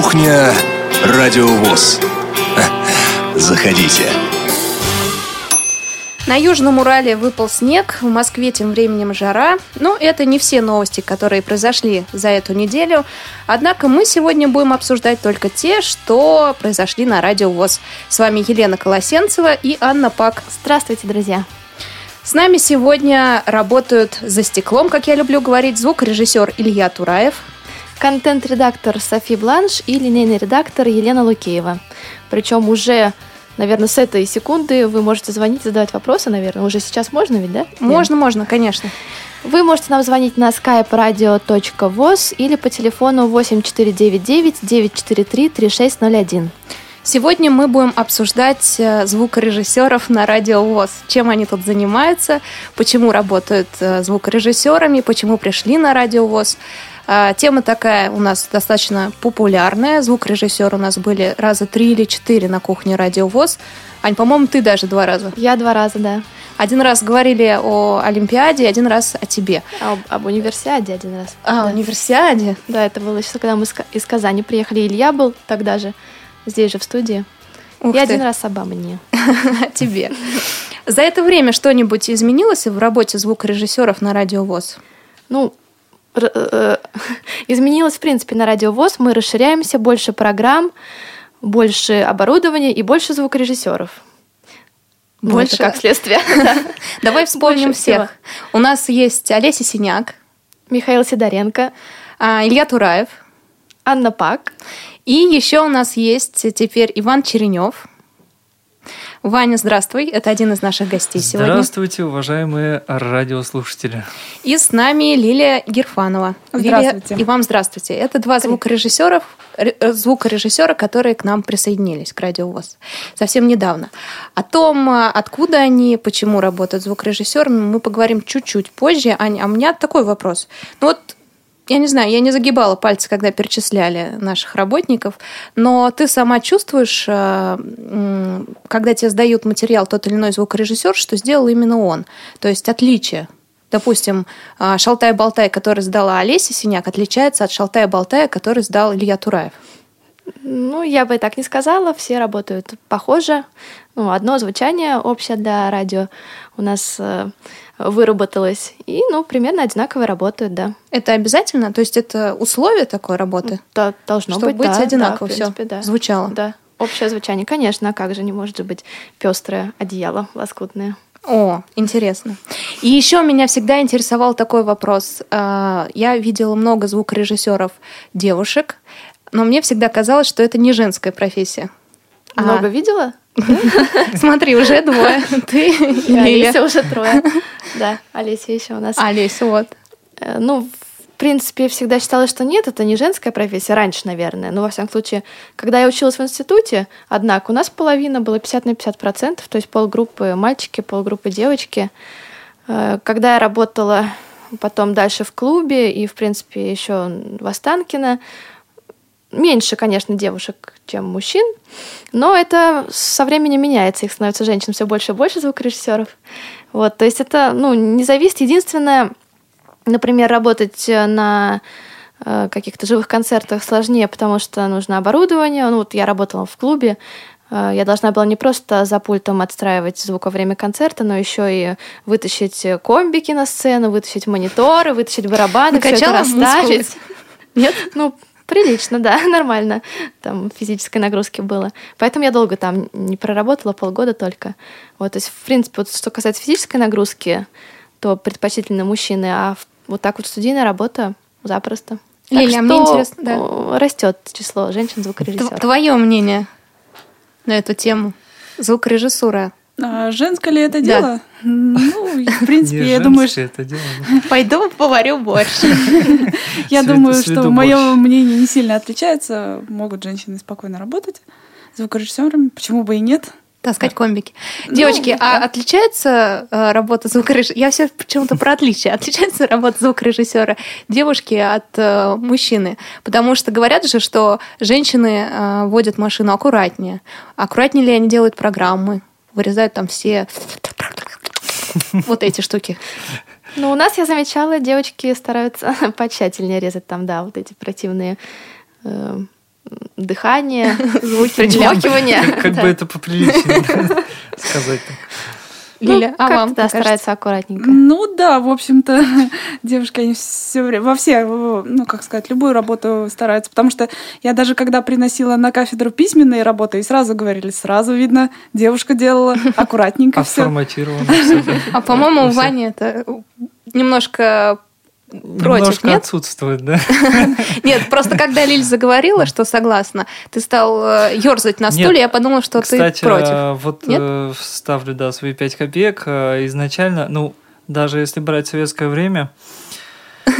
Кухня Радиовоз. Заходите. На Южном Урале выпал снег, в Москве тем временем жара. Но это не все новости, которые произошли за эту неделю. Однако мы сегодня будем обсуждать только те, что произошли на Радио ВОЗ. С вами Елена Колосенцева и Анна Пак. Здравствуйте, друзья. С нами сегодня работают за стеклом, как я люблю говорить, звукорежиссер Илья Тураев. Контент-редактор Софи Бланш и линейный редактор Елена Лукеева. Причем уже наверное, с этой секунды вы можете звонить, задавать вопросы, наверное. Уже сейчас можно ведь, да? Можно, Лен? можно, конечно. Вы можете нам звонить на skype radio.voz или по телефону 8499 943 3601. Сегодня мы будем обсуждать э, звукорежиссеров на радио ВОЗ. Чем они тут занимаются, почему работают э, звукорежиссерами, почему пришли на радио ВОЗ. А, тема такая у нас достаточно популярная. Звукорежиссеры у нас были раза три или четыре на кухне Радио ВОЗ. Ань, по-моему, ты даже два раза. Я два раза, да. Один раз говорили о Олимпиаде, один раз о тебе. Об, об универсиаде один раз. А, да. универсиаде? Да, это было еще когда мы из Казани приехали. Илья был тогда же, здесь же в студии. Ух И ты. один раз оба мне. Тебе. За это время что-нибудь изменилось в работе звукорежиссеров на Радио ВОЗ? Ну, изменилось, в принципе, на радиовоз. Мы расширяемся, больше программ, больше оборудования и больше звукорежиссеров. Больше как следствие. Давай вспомним всех. У нас есть Олеся Синяк, Михаил Сидоренко, а, Илья Тураев, Анна Пак. И еще у нас есть теперь Иван Черенев. Ваня, здравствуй. Это один из наших гостей сегодня. Здравствуйте, уважаемые радиослушатели. И с нами Лилия Герфанова. Здравствуйте. Лилия, и вам здравствуйте. Это два звукорежиссера, э, звукорежиссера, которые к нам присоединились, к Радио ВОЗ, совсем недавно. О том, а, откуда они, почему работают звукорежиссерами, мы поговорим чуть-чуть позже. Аня, а у меня такой вопрос. Ну вот я не знаю, я не загибала пальцы, когда перечисляли наших работников, но ты сама чувствуешь, э, когда тебе сдают материал тот или иной звукорежиссер, что сделал именно он. То есть отличие. Допустим, э, «Шалтай-болтай», который сдала Олеся Синяк, отличается от «Шалтай-болтая», который сдал Илья Тураев. Ну, я бы так не сказала. Все работают похоже. Ну, одно звучание общее для радио у нас э, выработалось. И, ну, примерно одинаково работают, да. Это обязательно? То есть это условие такой работы? Да, должно Чтобы быть, быть да, одинаково да, все да. звучало? Да. Общее звучание, конечно, как же не может же быть пестрое одеяло лоскутное. О, интересно. И еще меня всегда интересовал такой вопрос. А, я видела много звукорежиссеров девушек, но мне всегда казалось, что это не женская профессия. Много а... видела? Смотри, уже двое. Ты и Олеся уже трое. Да, Олеся еще у нас. Олеся, вот. Э, ну, в принципе, всегда считала, что нет, это не женская профессия, раньше, наверное. Но, во всяком случае, когда я училась в институте, однако, у нас половина было 50 на 50 процентов, то есть полгруппы мальчики, полгруппы девочки. Э, когда я работала потом дальше в клубе и, в принципе, еще в Останкино, меньше, конечно, девушек, чем мужчин, но это со временем меняется, их становится женщин все больше и больше звукорежиссеров. Вот, то есть это, ну, не зависит. Единственное, например, работать на э, каких-то живых концертах сложнее, потому что нужно оборудование. Ну, вот я работала в клубе, э, я должна была не просто за пультом отстраивать звук во время концерта, но еще и вытащить комбики на сцену, вытащить мониторы, вытащить барабаны, все это расставить. Нет? Ну, Прилично, да, нормально. Там физической нагрузки было. Поэтому я долго там не проработала, полгода только. Вот, то есть, в принципе, вот, что касается физической нагрузки, то предпочтительно мужчины, а вот так вот студийная работа запросто. Лилия, мне интересно, да. растет число женщин-звукорежиссеров. Твое мнение на эту тему? Звукорежиссура а женское ли это дело? Да. Ну, в принципе, я думаю, что... это дело. Пойду поварю борщ. Я думаю, что мое мнение не сильно отличается. Могут женщины спокойно работать звукорежиссерами. Почему бы и нет? Таскать комбики. Ну, Девочки, а отличается э, работа звукорежиссера? Я все почему-то про отличие. Отличается работа звукорежиссера девушки от э, мужчины? Потому что говорят же, что женщины э, водят машину аккуратнее. Аккуратнее ли они делают программы? Вырезают там все вот эти штуки. Ну, у нас, я замечала, девочки стараются потщательнее резать там, да, вот эти противные э, дыхание, звуки причмокивания. Как бы это поприличнее сказать-то. Лиля, ну, а вам да, старается аккуратненько. Ну да, в общем-то, девушки, они все время, во все, ну, как сказать, любую работу стараются. Потому что я даже когда приносила на кафедру письменные работы, и сразу говорили, сразу видно, девушка делала аккуратненько все. А по-моему, у Вани это немножко против, Немножко нет? отсутствует, да? Нет, просто когда Лиль заговорила, что согласна, ты стал э, ерзать на стуле, я подумала, что ты против. Кстати, вот э, ставлю, да, свои пять копеек. Э, изначально, ну, даже если брать советское время, в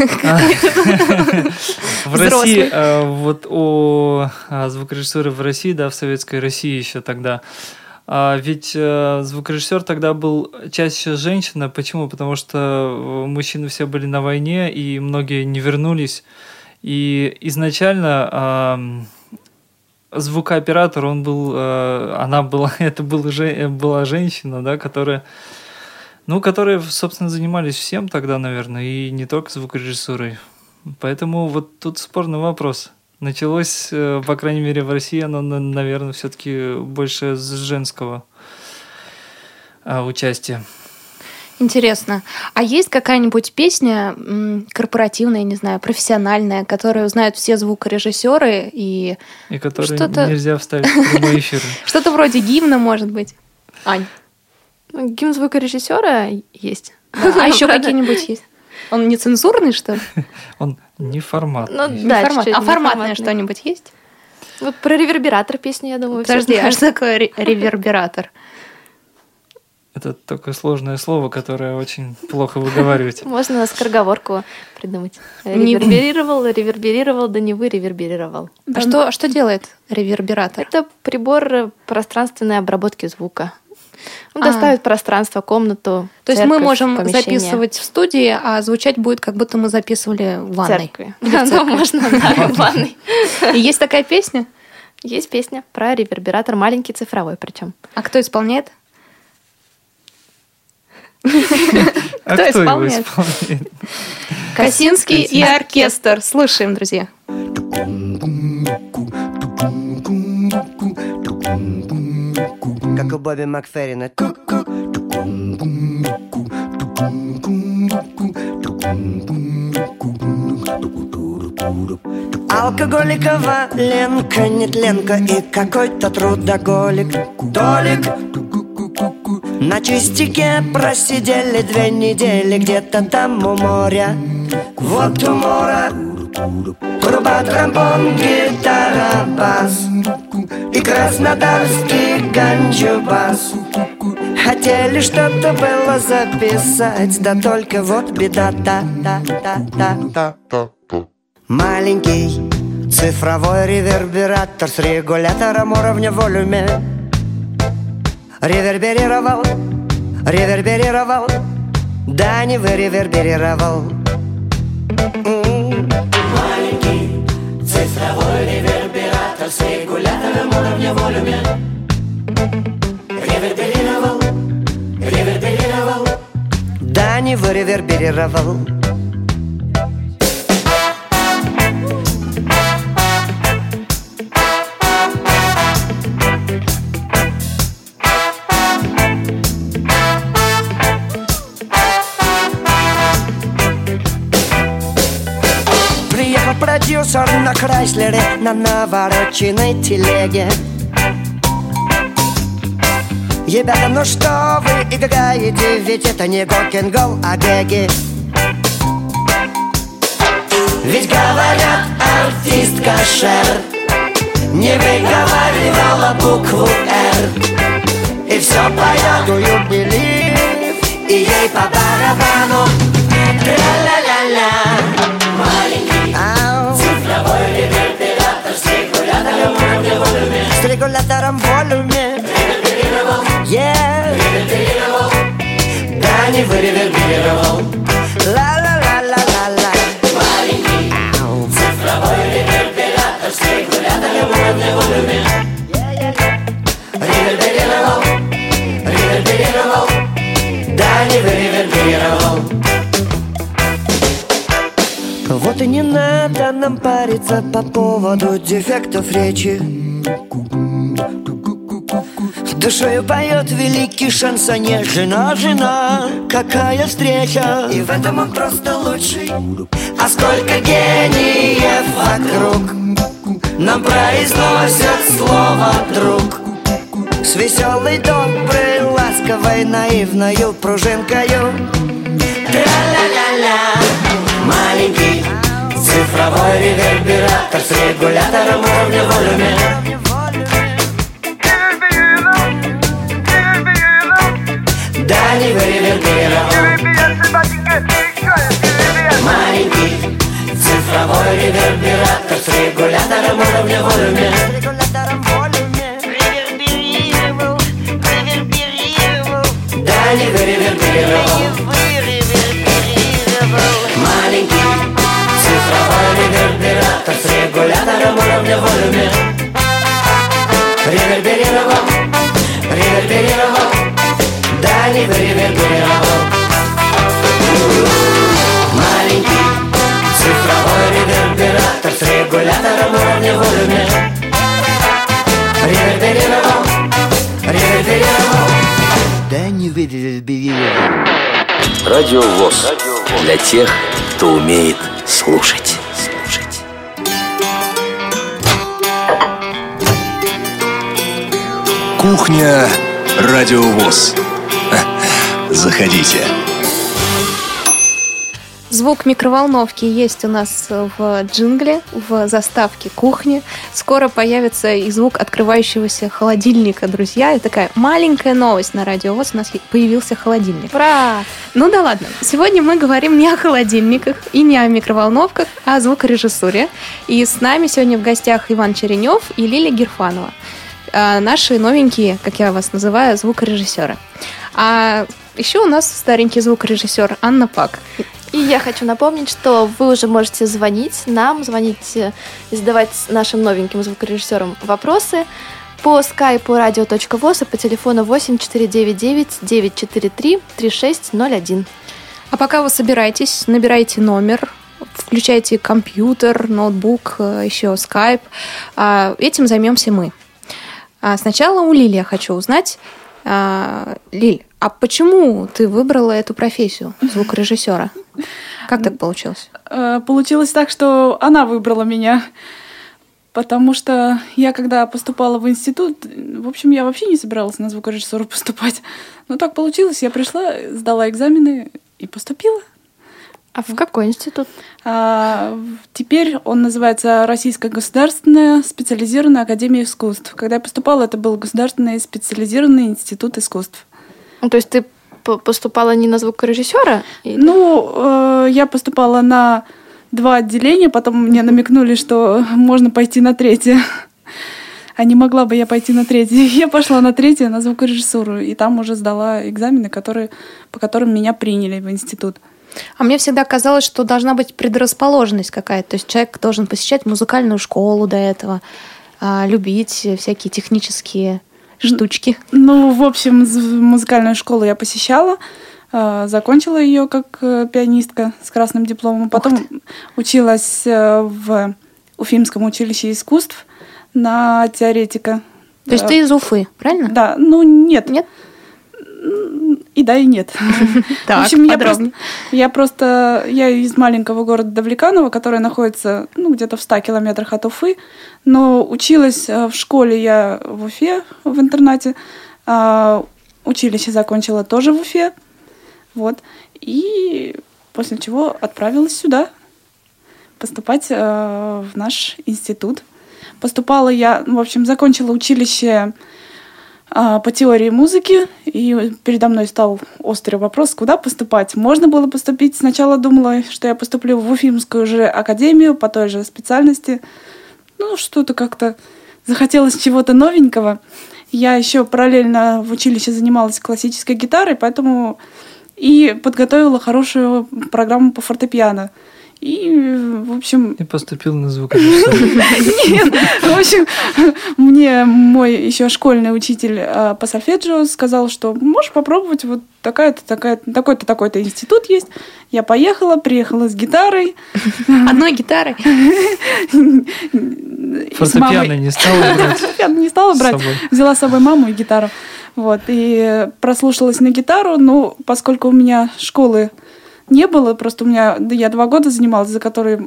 России, вот о звукорежиссуре в России, да, в советской России еще тогда, а ведь э, звукорежиссер тогда был чаще женщина. Почему? Потому что э, мужчины все были на войне, и многие не вернулись. И изначально звукооператор, он был, э, она была, это был, была женщина, да, которая, ну, которые, собственно, занимались всем тогда, наверное, и не только звукорежиссурой. Поэтому вот тут спорный вопрос. Началось, э, по крайней мере, в России оно, наверное, все-таки больше с женского а, участия. Интересно. А есть какая-нибудь песня корпоративная, не знаю, профессиональная, которую знают все звукорежиссеры и... И которую нельзя вставить в прямой эфир. Что-то вроде гимна, может быть. Ань. Ну, гимн звукорежиссера есть. А еще какие-нибудь есть? Он не цензурный, что ли? Он не формат. Ну, да, формат. А форматное что-нибудь есть? Вот про ревербератор песню, я думаю, Подожди, а что такое ревербератор? Это такое сложное слово, которое очень плохо выговаривать. Можно скороговорку придумать. Реверберировал, реверберировал, да не вы реверберировал. А что, что делает ревербератор? Это прибор пространственной обработки звука. Он а. доставит пространство, комнату. То есть мы можем помещение. записывать в студии, а звучать будет, как будто мы записывали в ванной. Церкви. Ну, можно, да, в ванной. И есть такая песня? Есть песня про ревербератор, маленький цифровой причем. А кто исполняет? А кто исполняет? Косинский и оркестр. Слушаем, друзья. Как у Бобби Макферрина. Алкоголика Валенка, нетленка и какой-то трудоголик Толик На чистике просидели две недели где-то там у моря Вот у моря Труба, тромбон, гитара, бас краснодарский ганджубас. Хотели что-то было записать Да только вот беда та та та та та Маленький цифровой ревербератор С регулятором уровня волюме Реверберировал, реверберировал. Да не вы реверберировал. Цифровой ревербератор с регулятором уровня волюме Реверберировал, реверберировал Да, не выреверберировал продюсер на Крайслере на навороченной телеге Ребята, ну что вы играете, ведь это не гокенгол, а геги Ведь говорят, артистка Шер Не выговаривала букву «Р» И все поет «Do you believe?» И ей по барабану Тра-ля-ля-ля Регулятором волюме Yeah Да, не выревербировал Ла-ла-ла-ла-ла-ла Маленький цифровой ревербератор С регулятором волюме Реверберировал Реверберировал Да, не выревербировал Вот и не надо нам париться по поводу дефектов речи Душою поет великий шансонер. Жена, жена, какая встреча. И в этом он просто лучший. А сколько гениев вокруг. Нам произносят слово «друг» С веселой, доброй, ласковой, наивною пружинкою. Тра-ля-ля-ля. Маленький цифровой ревербератор С регулятором уровня волюме Да не выревербировал Маленький цифровой ревербератор С регулятором уровня волюме Да не выревербировал Маленький цифровой ревербератор С регулятором уровня волюме Реверберировал, реверберировал Да не выреверберировал Маленький цифровой ревербератор С регулятором уровня волюме Реверберировал, реверберировал Да не выреверберировал Радио ВОЗ. Для тех, кто умеет слушать. Слушать. Кухня Радио ВОЗ. Заходите. Звук микроволновки есть у нас в джингле, в заставке кухни. Скоро появится и звук открывающегося холодильника, друзья. И такая маленькая новость на радио. Вот у нас появился холодильник. Ура! Ну да ладно. Сегодня мы говорим не о холодильниках и не о микроволновках, а о звукорежиссуре. И с нами сегодня в гостях Иван Черенев и Лилия Герфанова. А, Наши новенькие, как я вас называю, звукорежиссеры. А еще у нас старенький звукорежиссер Анна Пак. И я хочу напомнить, что вы уже можете звонить нам, звонить э, и задавать нашим новеньким звукорежиссерам вопросы по скайпу radio.voz и по телефону 8499 943 3601. А пока вы собираетесь, набирайте номер, включайте компьютер, ноутбук, э, еще скайп. А, Этим займемся мы. А Сначала у Лили я хочу узнать. а, Лиль, а почему ты выбрала эту профессию звукорежиссера? Как так получилось? Э, Получилось так, что она выбрала меня. Потому что я, когда поступала в институт, в общем, я вообще не собиралась на звукорежиссуру поступать. Но так получилось, я пришла, сдала экзамены и поступила. А в какой институт? А, теперь он называется Российская государственная специализированная академия искусств. Когда я поступала, это был Государственный специализированный институт искусств. Ну, то есть ты поступала не на звукорежиссера? Ну, э, я поступала на два отделения, потом мне намекнули, что можно пойти на третье. А не могла бы я пойти на третье. Я пошла на третье, на звукорежиссуру, и там уже сдала экзамены, которые, по которым меня приняли в институт. А мне всегда казалось, что должна быть предрасположенность какая-то. То есть человек должен посещать музыкальную школу до этого, а, любить всякие технические штучки. Ну, в общем, музыкальную школу я посещала, э, закончила ее как э, пианистка с красным дипломом. Потом училась э, в Уфимском училище искусств на теоретика. То есть ты из Уфы, правильно? Да, ну нет. Нет? И да, и нет. Так, в общем, я подробнее. просто, я просто, я из маленького города Давлеканово, который находится, ну, где-то в 100 километрах от Уфы, но училась э, в школе я в Уфе, в интернате, а училище закончила тоже в Уфе, вот, и после чего отправилась сюда поступать э, в наш институт. Поступала я, ну, в общем, закончила училище по теории музыки, и передо мной стал острый вопрос, куда поступать. Можно было поступить, сначала думала, что я поступлю в Уфимскую же академию по той же специальности. Ну, что-то как-то захотелось чего-то новенького. Я еще параллельно в училище занималась классической гитарой, поэтому и подготовила хорошую программу по фортепиано. И, в общем, И поступил на звукорежиссера. нет, в общем, мне мой еще школьный учитель э, по сольфеджио сказал, что можешь попробовать вот такая-то, такая такой-то, такой-то институт есть. Я поехала, приехала с гитарой. Одной гитарой. Фортепиано не стала брать Фортепиано не стала брать. Взяла с собой маму и гитару. Вот, и прослушалась на гитару, но поскольку у меня школы не было, просто у меня, да, я два года занималась, за которые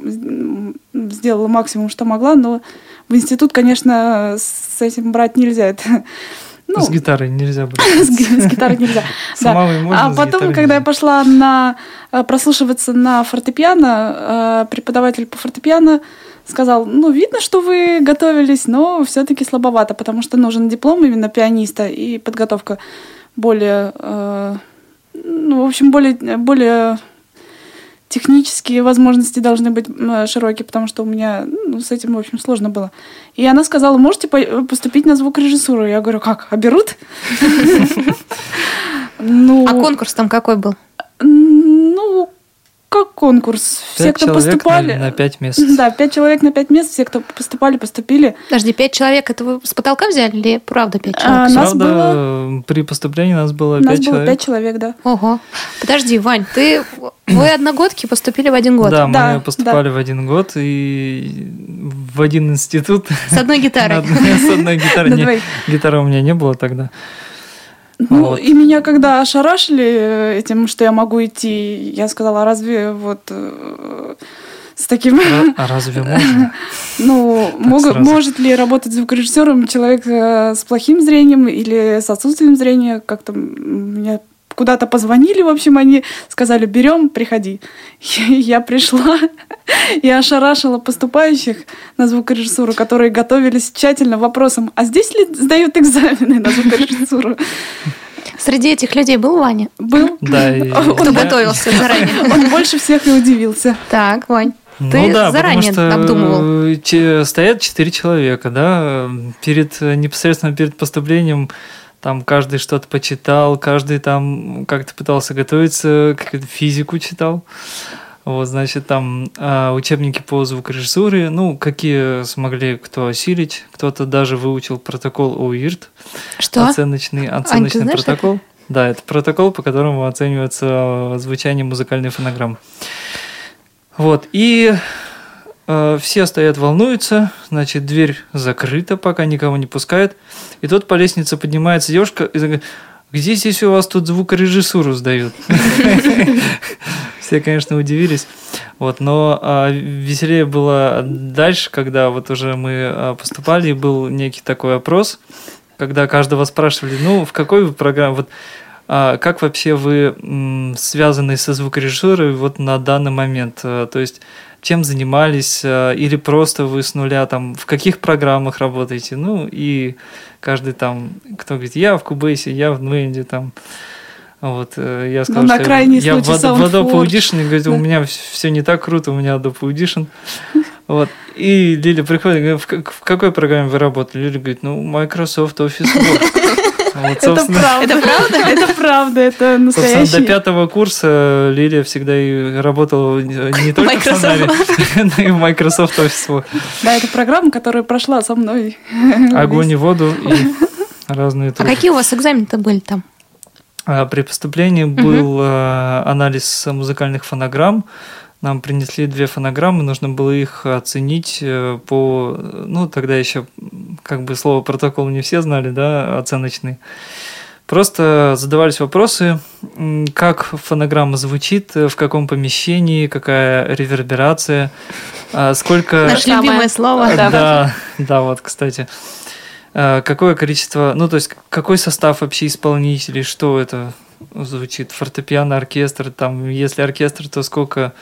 сделала максимум, что могла, но в институт, конечно, с этим брать нельзя. Это, ну, С гитарой нельзя брать. с ги- с гитарой нельзя. Да. можно, А потом, когда я пошла на э, прослушиваться на фортепиано, э, преподаватель по фортепиано сказал, ну, видно, что вы готовились, но все-таки слабовато, потому что нужен диплом именно пианиста и подготовка более, э, ну, в общем, более, более технические возможности должны быть м, широкие, потому что у меня ну, с этим, в общем, сложно было. И она сказала, можете по- поступить на звукорежиссуру? Я говорю, как, а берут? Ну, А конкурс там какой был? ну, как конкурс. Все, Пять кто человек на- поступали... на пять мест. Да, пять человек на пять мест, все, кто поступали, поступили. Подожди, пять человек, это вы с потолка взяли или правда пять А, человек? нас Правда, было- при поступлении нас было У нас пять было человек. пять человек, да. Ого. Подожди, Вань, ты вы одногодки поступили в один год Да, мы Да, поступали в один год и в один институт. с одной гитарой. С одной гитарой. Гитары у меня не было тогда. Ну, Вот. и меня когда ошарашили э, этим, что я могу идти, я сказала, а разве вот э, с таким... Ра- А разве можно? Ну, сразу. может ли работать звукорежиссером человек э, с плохим зрением или с отсутствием зрения? Как-то м, мне куда-то позвонили, в общем, они сказали, берем, приходи. Я пришла и ошарашила поступающих на звукорежиссуру, которые готовились тщательно вопросом, а здесь ли сдают экзамены на звукорежиссуру? Среди этих людей был Ваня, Был. Да, и кто я- готовился заранее. Он больше всех и удивился. Так, Вань, Ну ты да, потому заранее что обдумывал. э, че- стоят четыре человека, да, перед э, непосредственно перед поступлением там каждый что-то почитал, каждый там как-то пытался готовиться, какую-то физику читал. Вот, значит, там а, учебники по звукорежиссуре, ну, какие смогли кто осилить, кто-то даже выучил протокол ОИРТ, Что? оценочный, оценочный знаешь протокол. Да, это протокол, по которому оценивается э, звучание музыкальной фонограммы. Вот, и э, все стоят, волнуются, значит, дверь закрыта, пока никого не пускают. И тут по лестнице поднимается девушка и говорит, где здесь у вас тут звукорежиссуру сдают? Все, конечно, удивились. Вот, но а, веселее было дальше, когда вот уже мы а, поступали, и был некий такой опрос, когда каждого спрашивали, ну, в какой вы программе, вот а, как вообще вы м, связаны со звукорежиссурой вот на данный момент? А, То есть чем занимались, а, или просто вы с нуля там, в каких программах работаете? Ну, и каждый там, кто говорит, я в Кубейсе, я в Нвенде, там, вот, э, я сказал, Ну, на что я в в Adobe. Audition, и говорит, у меня все не так круто, у меня Adobe Audition. Вот. И Лиля приходит говорит, в, в какой программе вы работали? Лиля говорит, ну, Microsoft Office Word. Вот, Это собственно, правда. Это правда? Это правда, это собственно, до пятого курса Лилия всегда и работала не только в Microsoft. Сонаре, но и в Microsoft Office. Да, это программа, которая прошла со мной. Огонь и воду и разные А трубы. какие у вас экзамены-то были там? А При поступлении был э, анализ музыкальных фонограмм. Нам принесли две фонограммы, нужно было их оценить э, по... Ну, тогда еще как бы слово протокол не все знали, да, оценочный. Просто задавались вопросы, как фонограмма звучит, э, в каком помещении, какая реверберация, а, сколько... Наше любимое слово. Да, да, да, вот, кстати. Э, Какое количество, ну, то есть, какой состав вообще исполнителей, что это звучит? Фортепиано, оркестр, там, если оркестр, то сколько а,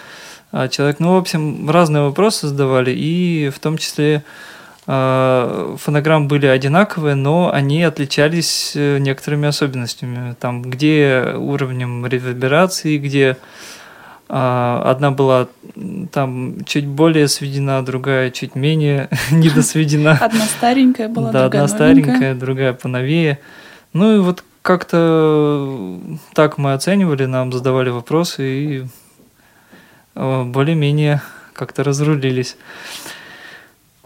человек? Ну, в общем, разные вопросы задавали, и в том числе э, фонограммы были одинаковые, но они отличались э, некоторыми особенностями. Там, где уровнем реверберации, где а, одна была там чуть более сведена, другая чуть менее недосведена. Одна старенькая была, Да, другая одна новенькая. старенькая, другая поновее. Ну и вот как-то так мы оценивали, нам задавали вопросы и более-менее как-то разрулились.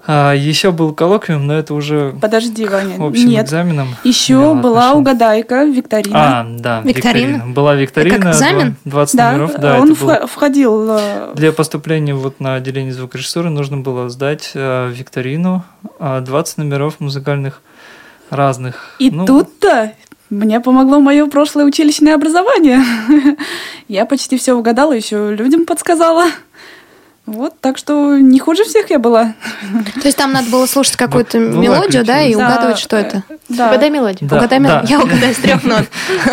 А, еще был коллоквиум, но это уже Подожди, Ваня. общим Нет. экзаменом. Еще была отношение. угадайка, викторина. А, да, Викторина? викторина. Была викторина. как экзамен? два- 20 да, номеров. Да, он это входил э, Для поступления вот на отделение звукорежиссуры нужно было сдать э, викторину, э, 20 номеров музыкальных разных. И Ну, тут-то мне помогло мое прошлое училищное образование. Я почти все угадала, еще людям подсказала. Вот, так что не хуже всех я была. То есть там надо было слушать какую-то Была мелодию, да, и креативность. угадывать, Да, что это. э, Да. Угадай мелодию. Да, Угадай да. мелодию. Я угадаю с трех нот.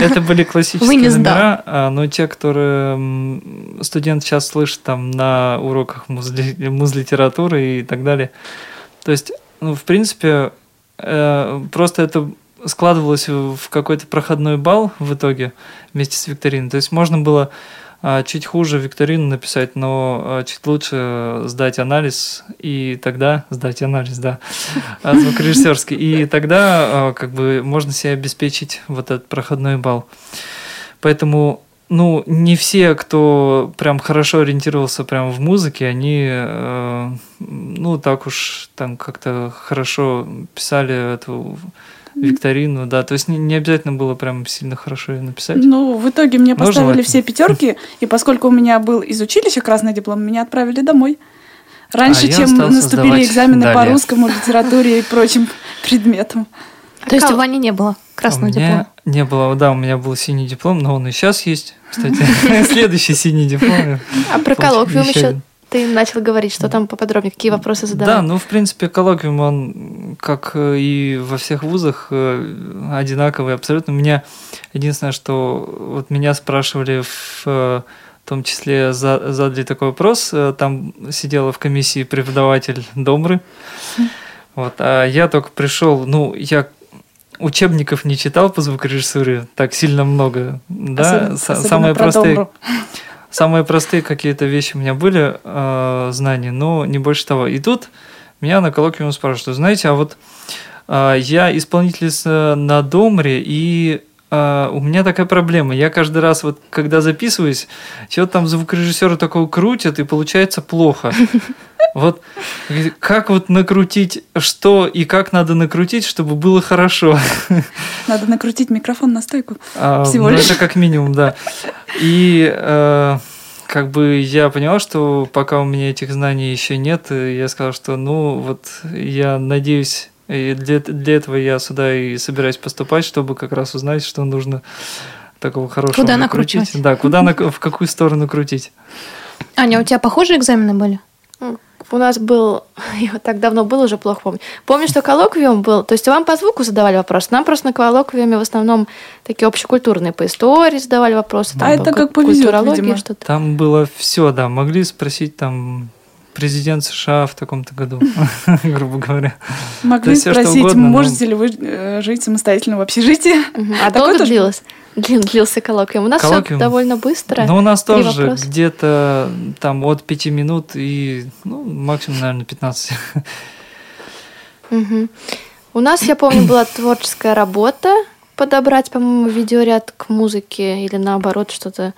Это были Вы классические не сдал. номера, а, но те, которые м, студент сейчас слышит там на уроках музли- музлитературы и так далее. То есть, ну, в принципе, э, просто это складывалось в какой-то проходной балл в итоге вместе с викториной. То есть можно было а, чуть хуже викторину написать, но а, чуть лучше сдать анализ, и тогда сдать анализ, да, звукорежиссерский, и тогда а, как бы можно себе обеспечить вот этот проходной балл. Поэтому ну, не все, кто прям хорошо ориентировался прям в музыке, они, э, ну, так уж там как-то хорошо писали эту викторину, да, то есть не, не обязательно было прям сильно хорошо ее написать. Ну, в итоге мне Но поставили желательно. все пятерки, и поскольку у меня был из училища красный диплом, меня отправили домой. Раньше, А чем наступили экзамены по далее. русскому, литературе и прочим предметам. То есть у Вани не было у красного меня диплома. не было, да, у меня был синий диплом, но он и сейчас есть, кстати. Следующий синий диплом. А про коллоквиум еще. Ты начал говорить, что там поподробнее, какие вопросы задавать. Да, ну, в принципе, коллоквиум, он, как э, и во всех вузах, э, одинаковый абсолютно. Меня единственное, что вот меня спрашивали в э, том числе за- задали такой вопрос, там сидела в комиссии преподаватель Домры, вот, а я только пришел, ну, я учебников не читал по звукорежиссуре так сильно много, да, Особенно- Са- особенно самые про простые Домру. Самые простые какие-то вещи у меня были, э, знания, но не больше того. И тут меня на коллоквиуме спрашивают, знаете, а вот э, я исполнитель э, на Домре, и у меня такая проблема. Я каждый раз, вот когда записываюсь, что-то там звукорежиссеры такого крутят, и получается плохо. Вот как вот накрутить, что и как надо накрутить, чтобы было хорошо. Надо накрутить микрофон на стойку. А, Всего ну, лишь. Это как минимум, да. И э, как бы я понял, что пока у меня этих знаний еще нет, я сказал, что ну вот я надеюсь, и для, для этого я сюда и собираюсь поступать, чтобы как раз узнать, что нужно такого хорошего Куда накрутить. накручивать. Да, куда в какую сторону крутить. Аня, у тебя похожие экзамены были? У нас был, я так давно был, уже плохо помню. Помню, что коллоквиум был, то есть вам по звуку задавали вопросы, нам просто на коллоквиуме в основном такие общекультурные, по истории задавали вопросы. там А это как повезет, видимо. что-то. Там было все, да. Могли спросить там президент США в таком-то году, грубо говоря. Могли спросить, угодно, но- можете ли вы э, жить самостоятельно в общежитии? А Такое долго тоже длилось? Длин- Длился коллоквиум. У нас все довольно быстро. Ну, у нас Три тоже вопроса. где-то там от 5 минут и ну, максимум, наверное, 15. Мгм. У нас, я помню, была творческая работа подобрать, по-моему, видеоряд к музыке или наоборот что-то.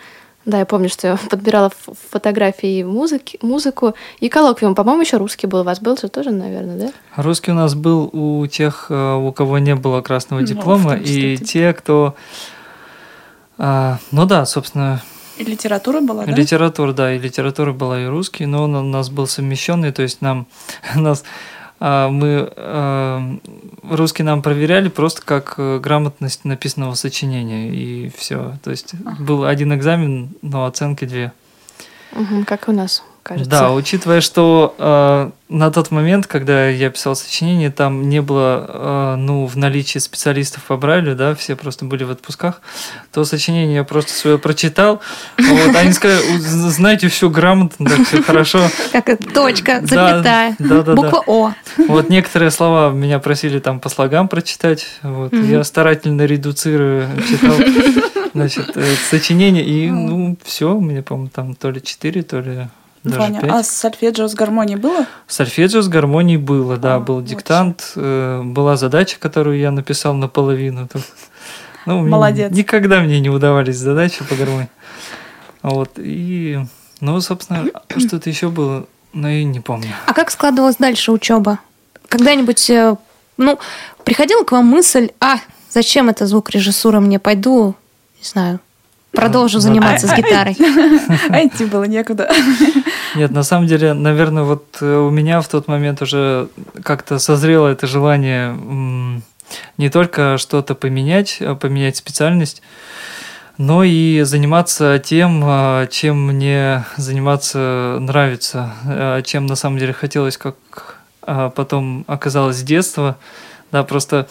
Да, я помню, что я подбирала фотографии и музыки, музыку. И коллоквиум, по-моему, еще русский был. У вас был же тоже, наверное, да? Русский у нас был у тех, э, у кого не было красного Ну, диплома, и те, кто... а, ну да, собственно, И литература была, да? литература, да, и литература была, и русский, но он у нас был совмещенный, то есть нам, нас, мы, а, русский нам проверяли просто как э, грамотность написанного сочинения, и все. То есть был один экзамен, но оценки две. Мгм, как у нас, кажется. Да, учитывая, что э, на тот момент, когда я писал сочинение, там не было, э, ну, в наличии специалистов по Брайлю, да, все просто были в отпусках, то сочинение я просто свое прочитал. Вот, они сказали, «У- знаете, все грамотно, так все хорошо. Как точка, запятая, буква О. Вот некоторые слова меня просили там по слогам прочитать. Вот, Я старательно редуцирую, читал значит, э, сочинение, и, ну, все, у меня, по-моему, там то ли 4, то ли даже Ваня, 5. а с сольфеджио с гармонией было? Сольфеджио с гармонией было, да, А, был вот диктант, э, была задача, которую я написал наполовину. Тут. Ну, мне Молодец. Никогда мне не удавались задачи по гармонии. Вот, и Ну, собственно, что-то еще было, но я не помню. А как складывалась дальше учеба? Когда-нибудь, э, ну, приходила к вам мысль, а, зачем эта звукорежиссура мне пойду, не знаю, продолжу заниматься с гитарой? А идти было некуда. Нет, на самом деле, наверное, вот э, у меня в тот момент уже как-то созрело это желание не только что-то поменять, а поменять специальность, но и заниматься тем, а, чем мне заниматься нравится, а, чем на самом деле хотелось, как а, потом оказалось с детства. Да, просто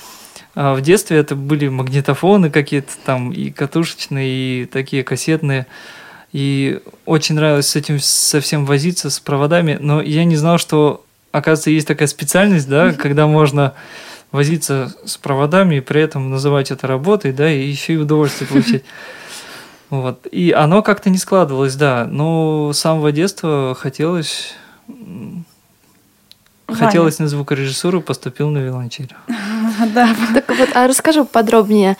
а, в детстве это были магнитофоны какие-то там и катушечные, и такие кассетные. И очень нравилось с этим совсем возиться, с проводами. Но я не знал, что, оказывается, есть такая специальность, да, когда можно возиться с проводами и при этом называть это работой, да, и еще и удовольствие получать. Вот. И оно как-то не складывалось, да. Но с самого детства хотелось... Ваня. Хотелось на звукорежиссуру, поступил на виолончель. Да. Так вот, а расскажи подробнее,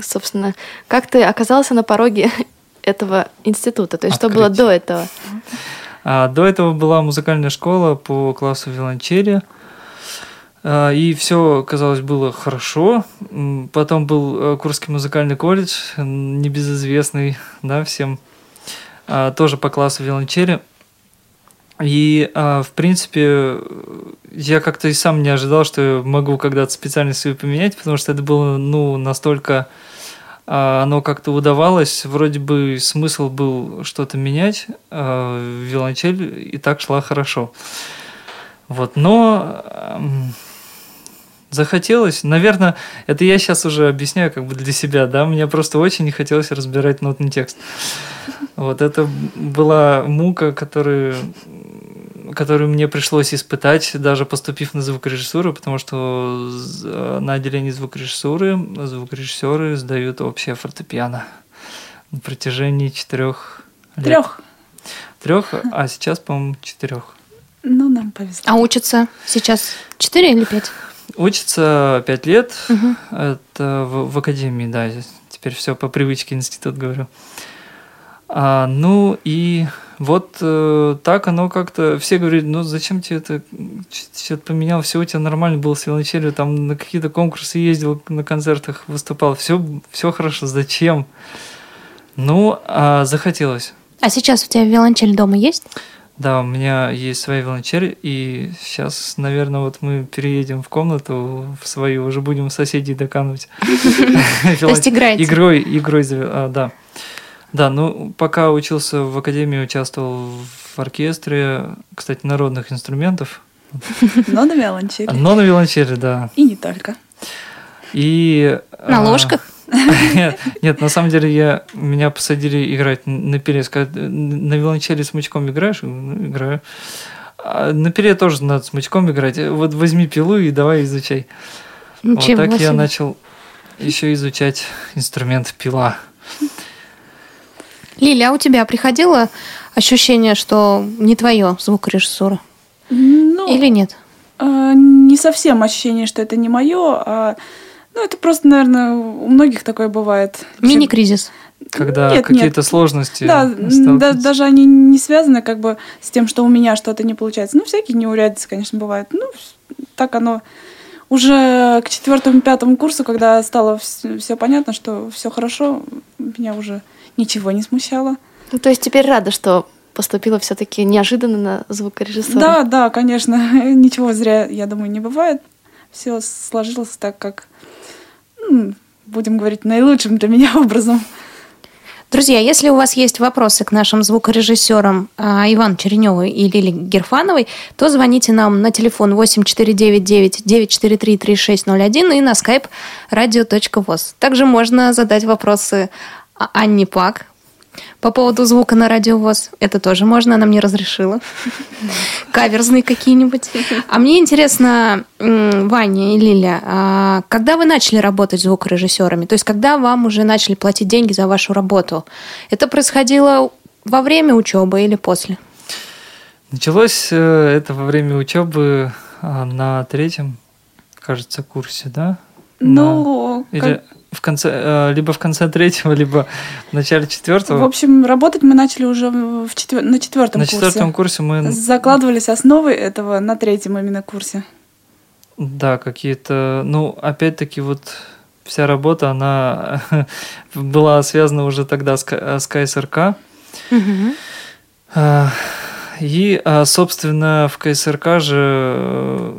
собственно, как ты оказался на пороге этого института? То есть, что было до этого? А до этого была музыкальная школа по классу виолончели. А, И все, казалось, было хорошо. Потом был э, Курский музыкальный колледж, небезызвестный да, всем, а, тоже по классу виолончели. И, а, в принципе, я как-то и сам не ожидал, что могу когда-то специальность свою поменять, потому что это было, ну, настолько а, оно как-то удавалось, вроде бы смысл был что-то менять, а виолончель и так шла хорошо. Вот, но захотелось, наверное, это я сейчас уже объясняю как бы для себя, да, мне просто очень не хотелось разбирать нотный текст. Вот это была мука, которую, которую мне пришлось испытать, даже поступив на звукорежиссуру, потому что э, на отделении звукорежиссуры звукорежиссеры сдают общее фортепиано на протяжении четырех лет. Трех. Трех, а сейчас, по-моему, четырех. Ну, нам повезло. А учатся сейчас 4 или 5? Учится пять лет. Это в, в академии, да. Теперь все по привычке институт говорю. А, ну и вот э, так оно как-то... Все говорят, ну зачем тебе это... Что-то поменял, все у тебя нормально было с виолончелью, там на какие-то конкурсы ездил, на концертах выступал. Все, все хорошо, зачем? Ну, а захотелось. А сейчас у тебя виолончель дома есть? Да, у меня есть своя виолончель, и сейчас, наверное, вот мы переедем в комнату в свою, уже будем соседей доканывать. То есть играете? Игрой, игрой, а, да. Да, ну, пока учился в академии, участвовал в оркестре, кстати, народных инструментов, Но на виолончели. но на виолончели, да. И не только. И... На а, ложках? Нет, нет, на самом деле я меня посадили играть на пиле. Сказали, на виолончели смычком играешь? Ну, играю. А на пиле тоже надо смычком играть. Вот возьми пилу и давай изучай. Ничего вот так я начал еще изучать инструмент пила. Лиля, а у тебя приходило ощущение, что не твое звукорежиссура? Ну, Или нет? а, не совсем ощущение, что это не мое, а ну, это просто, наверное, у многих такое бывает. Мини-кризис. Когда Нет, нет. какие-то сложности Да, да, даже они не связаны как бы с тем, что у меня что-то не получается. Ну, всякие неурядицы, конечно, бывают. Ну, так оно уже к четвертому, пятому курсу, когда стало все понятно, что все хорошо, меня уже ничего не смущало. Ну, то есть теперь рада, что поступила все-таки неожиданно на звукорежиссера. Да, да, конечно, ничего зря, я думаю, не бывает. Все сложилось так, как, будем говорить, наилучшим для меня образом. Друзья, если у вас есть вопросы к нашим звукорежиссерам а, Ивану Череневой и Лиле Герфановой, то звоните нам на телефон 8499-943-3601 и на skype radio.voz. Также можно задать вопросы А- Анне Пак по поводу звука на радио ВОЗ. Это тоже можно, она мне разрешила. Каверзные какие-нибудь. А мне интересно, Ваня и Лиля, а когда вы начали работать звукорежиссерами? То есть, когда вам уже начали платить деньги за вашу работу? Это происходило во время учебы или после? Началось э, это во время учебы а, на третьем, кажется, курсе, да? Ну, На- как- Или, в конце, э, либо в конце третьего, либо в начале четвертого. В общем, работать мы начали уже в четвер... на четвертом на курсе. четвертом курсе мы Закладывались основы этого на третьем именно курсе. Да, какие-то, ну, опять-таки вот вся работа, она была связана уже тогда с, К- с КСРК. А, И, собственно, в КСРК же э,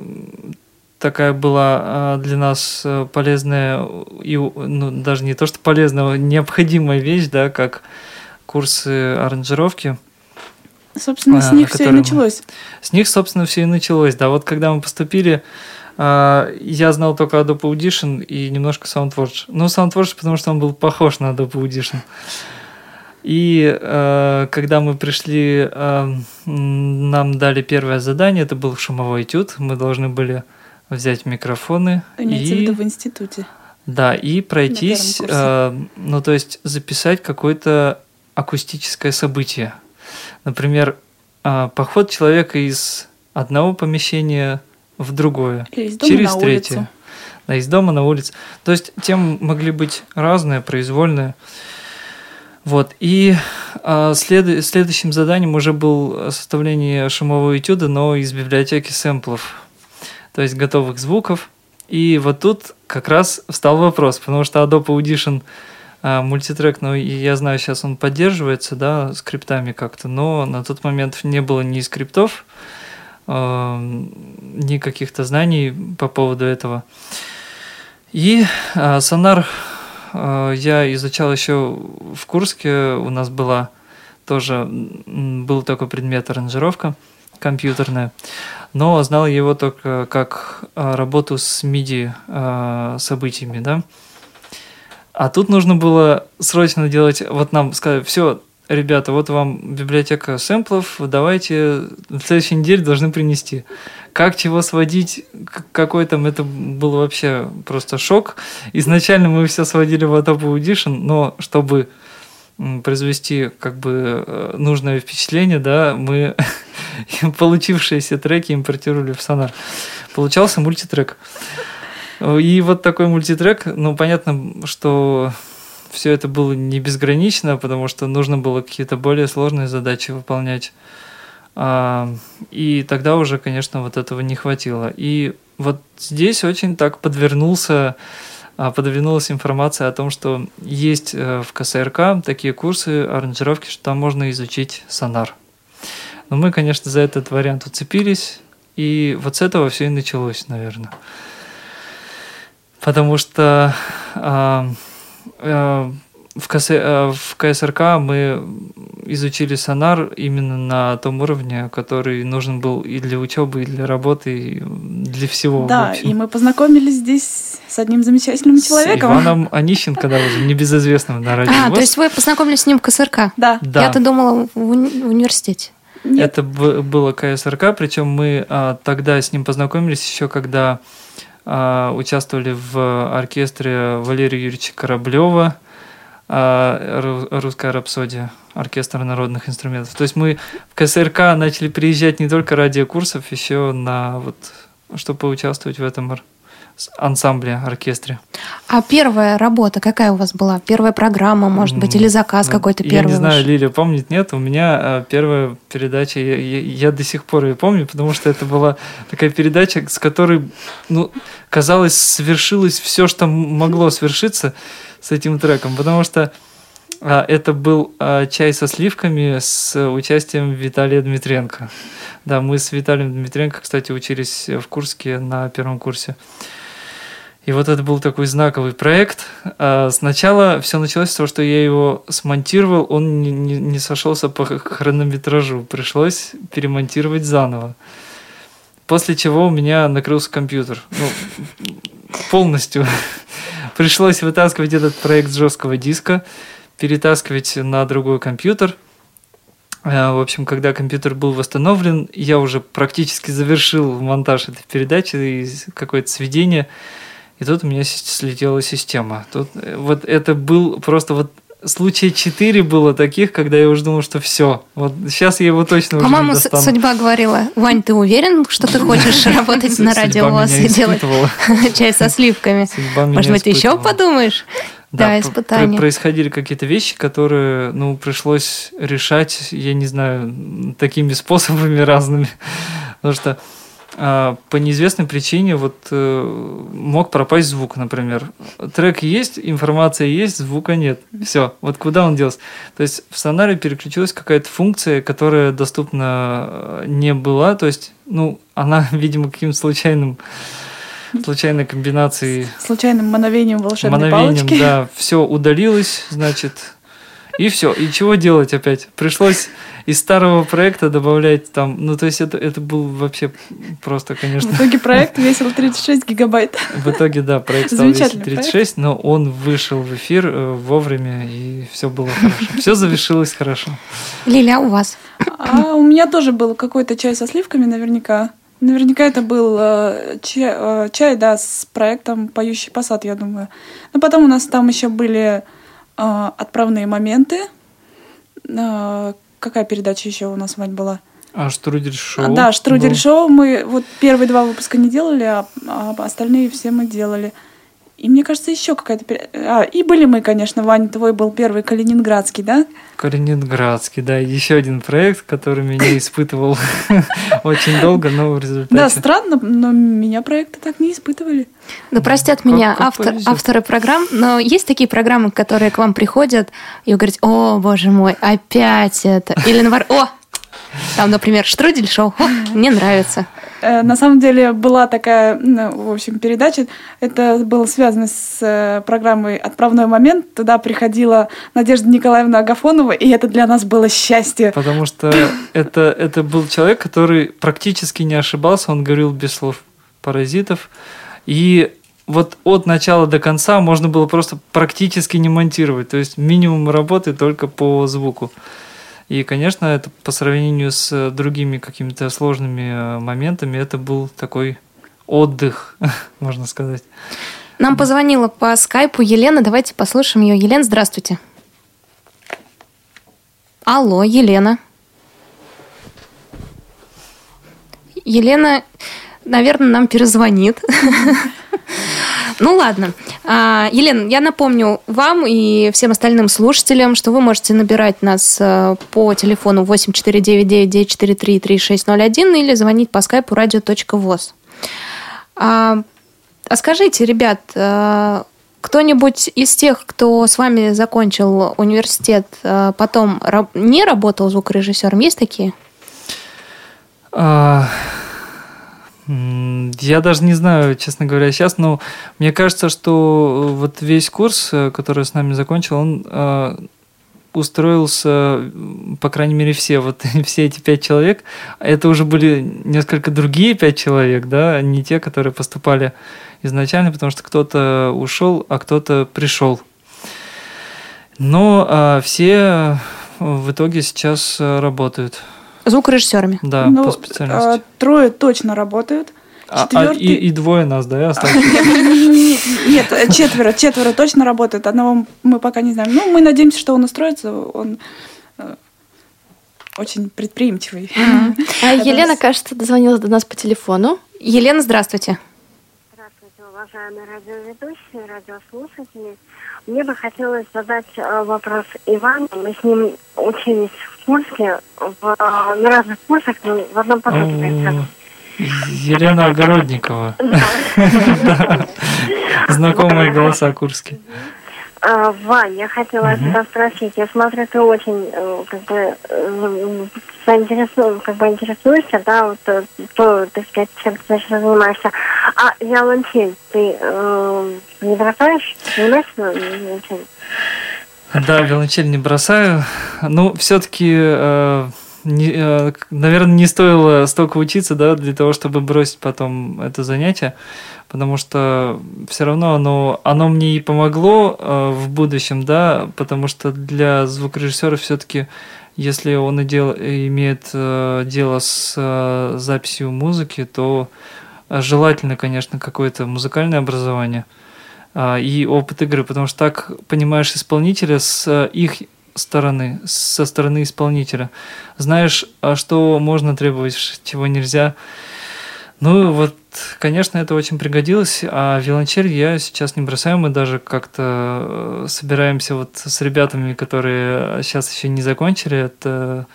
такая была а, для нас э, полезная и, ну, даже не то, что полезная, а необходимая вещь, да, как курсы аранжировки. Собственно, с А, них все и началось. С них, собственно, все и началось. Да, вот когда мы поступили, я знал только Adobe Audition и немножко SoundForge. Ну, SoundForge, потому что он был похож на Adobe Audition. И э, когда мы пришли, э, нам дали первое задание, это был шумовой этюд. Мы должны были взять микрофоны Имеется в и, виду в институте. да, и пройтись, э, ну то есть записать какое-то акустическое событие. Например, э, поход человека из одного помещения в другое, Или из дома через на третье. улицу. Да, из дома на улице. То есть темы могли быть разные, произвольные. Вот. И а, след- следующим заданием уже был составление шумового этюда, но из библиотеки сэмплов, то есть готовых звуков. И вот тут как раз встал вопрос, потому что Adobe Audition а, мультитрек, ну, я знаю, сейчас он поддерживается, да, скриптами как-то, но на тот момент не было ни скриптов, а, ни каких-то знаний по поводу этого. И а, сонар я изучал еще в Курске. У нас была тоже был такой предмет аранжировка компьютерная, но знал его только как а, работу с MIDI а, событиями, да. А тут нужно было срочно делать, вот нам сказали, все, ребята, вот вам библиотека сэмплов, давайте в следующей неделе должны принести. Как чего сводить, какой там, это был вообще просто шок. Изначально мы все сводили в Adobe Audition, но чтобы произвести как бы э, нужное впечатление, да, мы получившиеся треки импортировали в Sonar. Получался мультитрек. И вот такой мультитрек, ну, понятно, что все это было не безгранично, потому что нужно было какие-то более сложные задачи выполнять. А, и тогда уже, конечно, вот этого не хватило. И вот здесь очень так подвернулся, а, подвернулась информация о том, что есть э, в КСРК такие курсы аранжировки, что там можно изучить сонар. Но мы, конечно, за этот вариант уцепились, и вот с этого все и началось, наверное. Потому что а, а, в, КС, а, в КСРК мы изучили сонар именно на том уровне, который нужен был и для учебы, и для работы, и для всего. Да, и мы познакомились здесь с одним замечательным человеком. С Иваном Онищенко, да, уже небезызвестным на радио. А, то есть вы познакомились с ним в КСРК? Да. Да. Я-то думала в, уни- в университете. Нет. Это б- было КСРК, причем мы а, тогда с ним познакомились еще, когда а, участвовали в оркестре Валерия Юрьевича Кораблева, а, «Ру- «Русская рапсодия», оркестр народных инструментов. То есть мы в КСРК начали приезжать не только ради курсов, еще на вот, чтобы поучаствовать в этом ансамбле, оркестре. А первая работа какая у вас была? Первая программа, может быть, или заказ ну, какой-то Я первый? не знаю, ваш? Лилия помнит, нет. У меня а, первая передача, я, я- я до сих пор ее помню, потому что это была такая передача, с которой, ну, казалось, свершилось все, что могло свершиться с этим треком, потому что а, это был а, чай со сливками с участием Виталия Дмитренко. Да, мы с Виталием Дмитренко, кстати, учились в Курске на первом курсе. И вот это был такой знаковый проект. А, Сначала все началось с того, что я его смонтировал, он не, сошелся по хронометражу. Пришлось перемонтировать заново. После чего у меня накрылся компьютер. Ну, полностью. Пришлось вытаскивать этот проект с жесткого диска, перетаскивать на другой компьютер. Э, В общем, когда компьютер был восстановлен, я уже практически завершил монтаж этой передачи и какое-то сведение. И тут у меня слетела система. Тут э, вот это был просто вот случая четыре было таких, когда я уже думал, что все. Вот сейчас я его точно уже По-моему, судьба говорила, Вань, ты уверен, что ты хочешь работать на радио ВОЗ меня и делать чай со сливками? Может быть, еще подумаешь? Да, пр- испытания. пр- происходили какие-то вещи, которые, ну, пришлось решать, я не знаю, такими способами разными. Потому что по неизвестной причине вот э, мог пропасть звук, например. Трек есть, информация есть, звука нет. Все. Вот куда он делся? То есть в Сонаре переключилась какая-то функция, которая доступна э, не была. То есть, ну, она, видимо, каким-то случайным случайной комбинацией Случайным мановением волшебной мановением, палочки. да, все удалилось, значит, и все. И чего делать опять? Пришлось из старого проекта добавлять там, ну то есть это, это был вообще просто, В конечно, итоге проект весил 36 гигабайт. в итоге, да, проект стал весить Замечательный 36, но он вышел в эфир э, вовремя, и все было хорошо. Все завершилось хорошо. Лиля, у вас? А у меня тоже был какой-то чай со сливками, наверняка. Наверняка это был э, чай, э, чай, да, с проектом «Поющий посад», я думаю. Но потом у нас там еще были э, отправные моменты. Какая передача еще у нас, Вань, была? А Штрудель шоу? да, Штрудель был. шоу. Мы вот первые два выпуска не делали, а, а остальные все мы делали. И мне кажется, еще какая-то... А, и были мы, конечно, Вань, твой был первый калининградский, да? Калининградский, да, еще один проект, который меня испытывал очень долго, но в результате... Да, странно, но меня проекты так не испытывали. Да простят Как- меня автор, авторы программ, но есть такие программы, которые к вам приходят и вы говорите, о, боже мой, опять это. Или наоборот, о, там, например, штрудель шоу, о, мне нравится. Э, На самом деле была такая, в общем, передача. Это было связано с э, программой «Отправной момент». Туда приходила Надежда Николаевна Агафонова, и это для нас было счастье. Потому что это, это был человек, который практически не ошибался, он говорил без слов паразитов. И вот от начала до конца можно было просто практически не монтировать. То есть минимум работы только по звуку. И, конечно, это по сравнению с другими какими-то сложными э, моментами, это был такой отдых, можно сказать. Нам позвонила по скайпу Елена, давайте послушаем ее. Елена, здравствуйте. Алло, Елена. Елена, наверное, нам перезвонит. Ну ладно. А, Елена, я напомню вам и всем остальным слушателям, что вы можете набирать нас э, по телефону 8499-943-3601 или звонить по скайпу radio.voz. А, а скажите, ребят, э, кто-нибудь из тех, кто с вами закончил университет, э, потом не работал звукорежиссером, есть такие? А, Я даже не знаю, честно говоря, сейчас, но мне кажется, что вот весь курс, э, который с нами закончил, он э, устроился, по крайней мере, все, вот все эти пять человек, это уже были несколько другие пять человек, да, не те, которые поступали изначально, потому что кто-то ушел, а кто-то пришел. Но а, все в итоге сейчас э, работают. Звукорежиссерами. Да, Ну, по специальности. трое точно работают. А- а четвертый- и, и двое нас, да, осталось? Нет, э, четверо, четверо точно работают. Одного мы пока не знаем. Ну, мы надеемся, что он устроится. Он э, очень предприимчивый. А Елена, кажется, дозвонилась до нас по телефону. Елена, здравствуйте. Здравствуйте, уважаемые радиоведущие, радиослушатели. Мне бы хотелось задать э, вопрос Ивану. Мы с ним учились в Курске, в, э, на разных курсах, но в одном потоке. Елена Огородникова. Знакомые голоса курские. А, Вань, я хотела тебя спросить. Я смотрю, ты очень э, как бы э, заинтересован, как бы интересуешься, да, вот э, то, так сказать, чем ты сейчас занимаешься. А виолончель ты э, не бросаешь? Занимаешься виолончелью? Да, виолончель не бросаю. Ну, все-таки, наверное, не стоило столько учиться, да, для того, чтобы бросить потом это занятие, потому что все равно оно, оно мне и помогло э, в будущем, да, потому что для звукорежиссера все-таки, если он и дел, имеет э, дело с э, записью музыки, то желательно, конечно, какое-то музыкальное образование. А, и опыт игры, потому что так понимаешь исполнителя с их стороны, со стороны исполнителя. Знаешь, а что можно требовать, чего нельзя. Ну вот, конечно, это очень пригодилось, а виолончель я сейчас не бросаю, мы даже как-то э, собираемся вот с ребятами, которые сейчас еще не закончили, это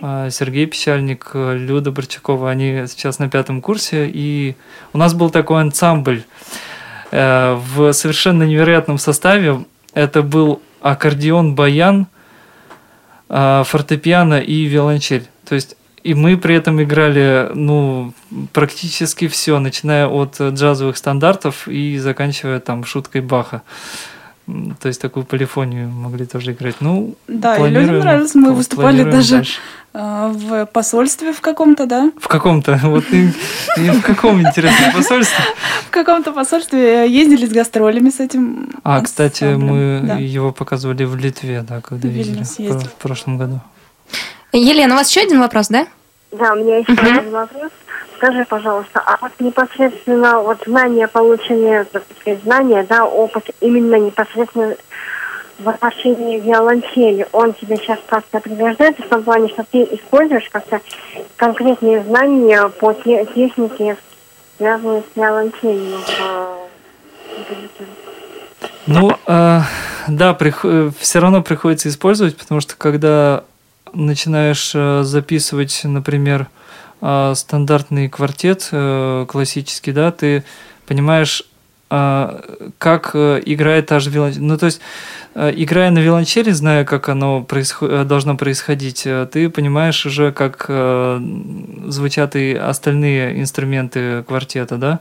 Сергей Печальник, Люда Борчакова, они сейчас на пятом курсе, и у нас был такой ансамбль. э, в совершенно невероятном составе. Это был аккордеон, баян, а, фортепиано и виолончель. То есть и мы при этом играли, ну, практически все, начиная от джазовых стандартов и заканчивая там шуткой Баха. То есть такую полифонию могли тоже играть. Ну, да, и людям нравилось. Мы выступали даже дальше. А, в посольстве в каком-то, да? В каком-то. Вот и, и в каком интересном посольстве? В каком-то посольстве ездили с гастролями с этим. А, кстати, мы да. его показывали в Литве, да, когда ездили в прошлом году. Елена, у вас еще один вопрос, да? Да, у меня еще один вопрос. Скажи, пожалуйста, а вот непосредственно вот знания, сказать, знания, да, опыт именно непосредственно в отношении виолончели, он тебе сейчас как-то пригождается в том плане, что ты используешь как-то конкретные знания по те- технике, связанные с виолончелью ну, э, да, все равно приходится использовать, потому что когда начинаешь э, записывать, например, э, стандартный квартет э, классический, да, ты понимаешь, как играет та же виолончель. Ну, то есть, играя на виолончели, зная, как оно происход... должно происходить, ты понимаешь уже, как звучат и остальные инструменты квартета, да.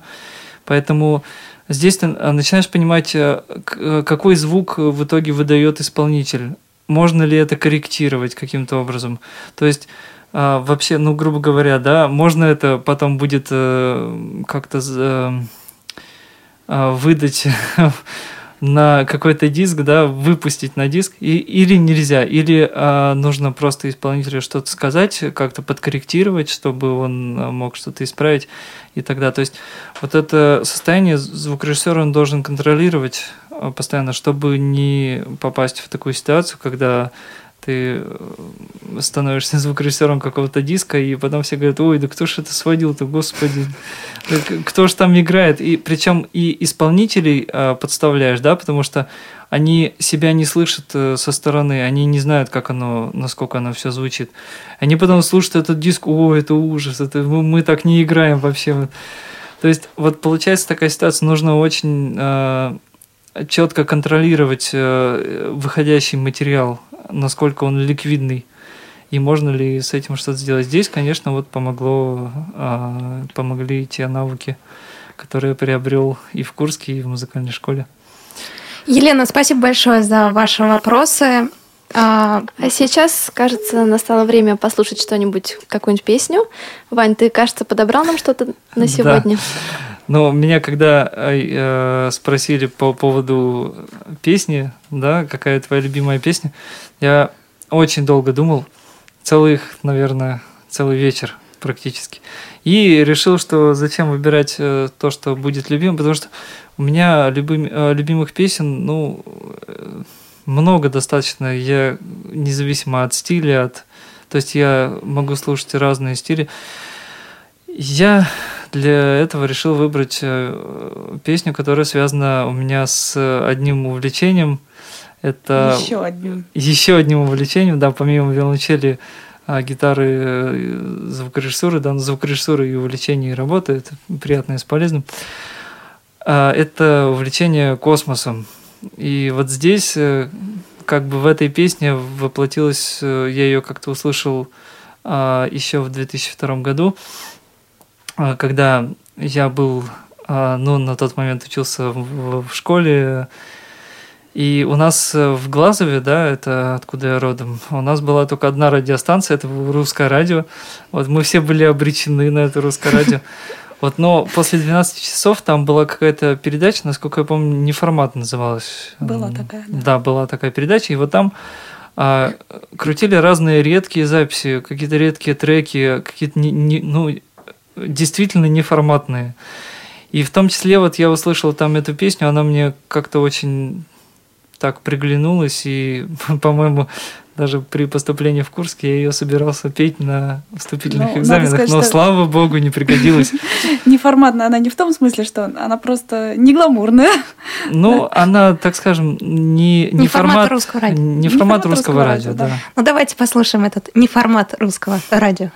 Поэтому здесь ты начинаешь понимать, какой звук в итоге выдает исполнитель можно ли это корректировать каким-то образом. То есть а, вообще, ну, грубо говоря, да, можно это потом будет э, как-то э, э, выдать на какой-то диск, да, выпустить на диск, и, или нельзя, или э, нужно просто исполнителю что-то сказать, как-то подкорректировать, чтобы он мог что-то исправить и тогда. То есть вот это состояние звукорежиссера он должен контролировать постоянно, чтобы не попасть в такую ситуацию, когда ты э, становишься звукорежиссером какого-то диска, и потом все говорят, ой, да кто ж это сводил-то, господи, кто ж там играет? И причем и исполнителей э, подставляешь, да, потому что они себя не слышат э, со стороны, они не знают, как оно, насколько оно все звучит. Они потом слушают этот диск, о, это ужас, это мы, мы так не играем вообще. То есть вот получается такая ситуация, нужно очень э, четко контролировать выходящий материал, насколько он ликвидный, и можно ли с этим что-то сделать. Здесь, конечно, вот помогло, а, помогли те навыки, которые я приобрел и в Курске, и в музыкальной школе. Елена, спасибо большое за ваши вопросы. А, а сейчас, кажется, настало время послушать что-нибудь, какую-нибудь песню. Вань, ты, кажется, подобрал нам что-то на сегодня? Да. Но меня когда э, спросили по поводу песни, да, какая твоя любимая песня, я очень долго думал, целых, наверное, целый вечер практически. И решил, что зачем выбирать э, то, что будет любимым, потому что у меня любим, э, любимых песен, ну, э, много достаточно. Я независимо от стиля, от... То есть я могу слушать разные стили. Я для этого решил выбрать э, песню, которая связана у меня с одним увлечением. Это еще одним. Еще одним увлечением, да, помимо виолончели, а, гитары, э, звукорежиссуры, да, звукорежиссуры и увлечение и работа, это приятно и с полезным. А, это увлечение космосом. И вот здесь, э, как бы в этой песне воплотилась, я ее как-то услышал а, еще в 2002 году. А, когда я был, а, ну, на тот момент учился в, школе, и у нас в Глазове, да, это откуда я родом, у нас была только одна радиостанция, это русское радио. Вот мы все были обречены на это русское радио. Вот, но после 12 часов там была какая-то передача, насколько я помню, неформат называлась. Была такая, да. Да, была такая передача, и вот там а, крутили разные редкие записи, какие-то редкие треки, какие-то, не, не, ну, действительно неформатные. И в том числе вот я услышал там эту песню, она мне как-то очень так приглянулась, и, по-моему, даже при поступлении в Курск я ее собирался петь на вступительных ну, экзаменах, сказать, но, что... слава богу, не пригодилась. Неформатная она не в том смысле, что она просто не гламурная. Ну, она, так скажем, не, не, ну, формат, русского радио. Не, формат, русского радио, да. Ну, давайте послушаем этот не формат русского радио.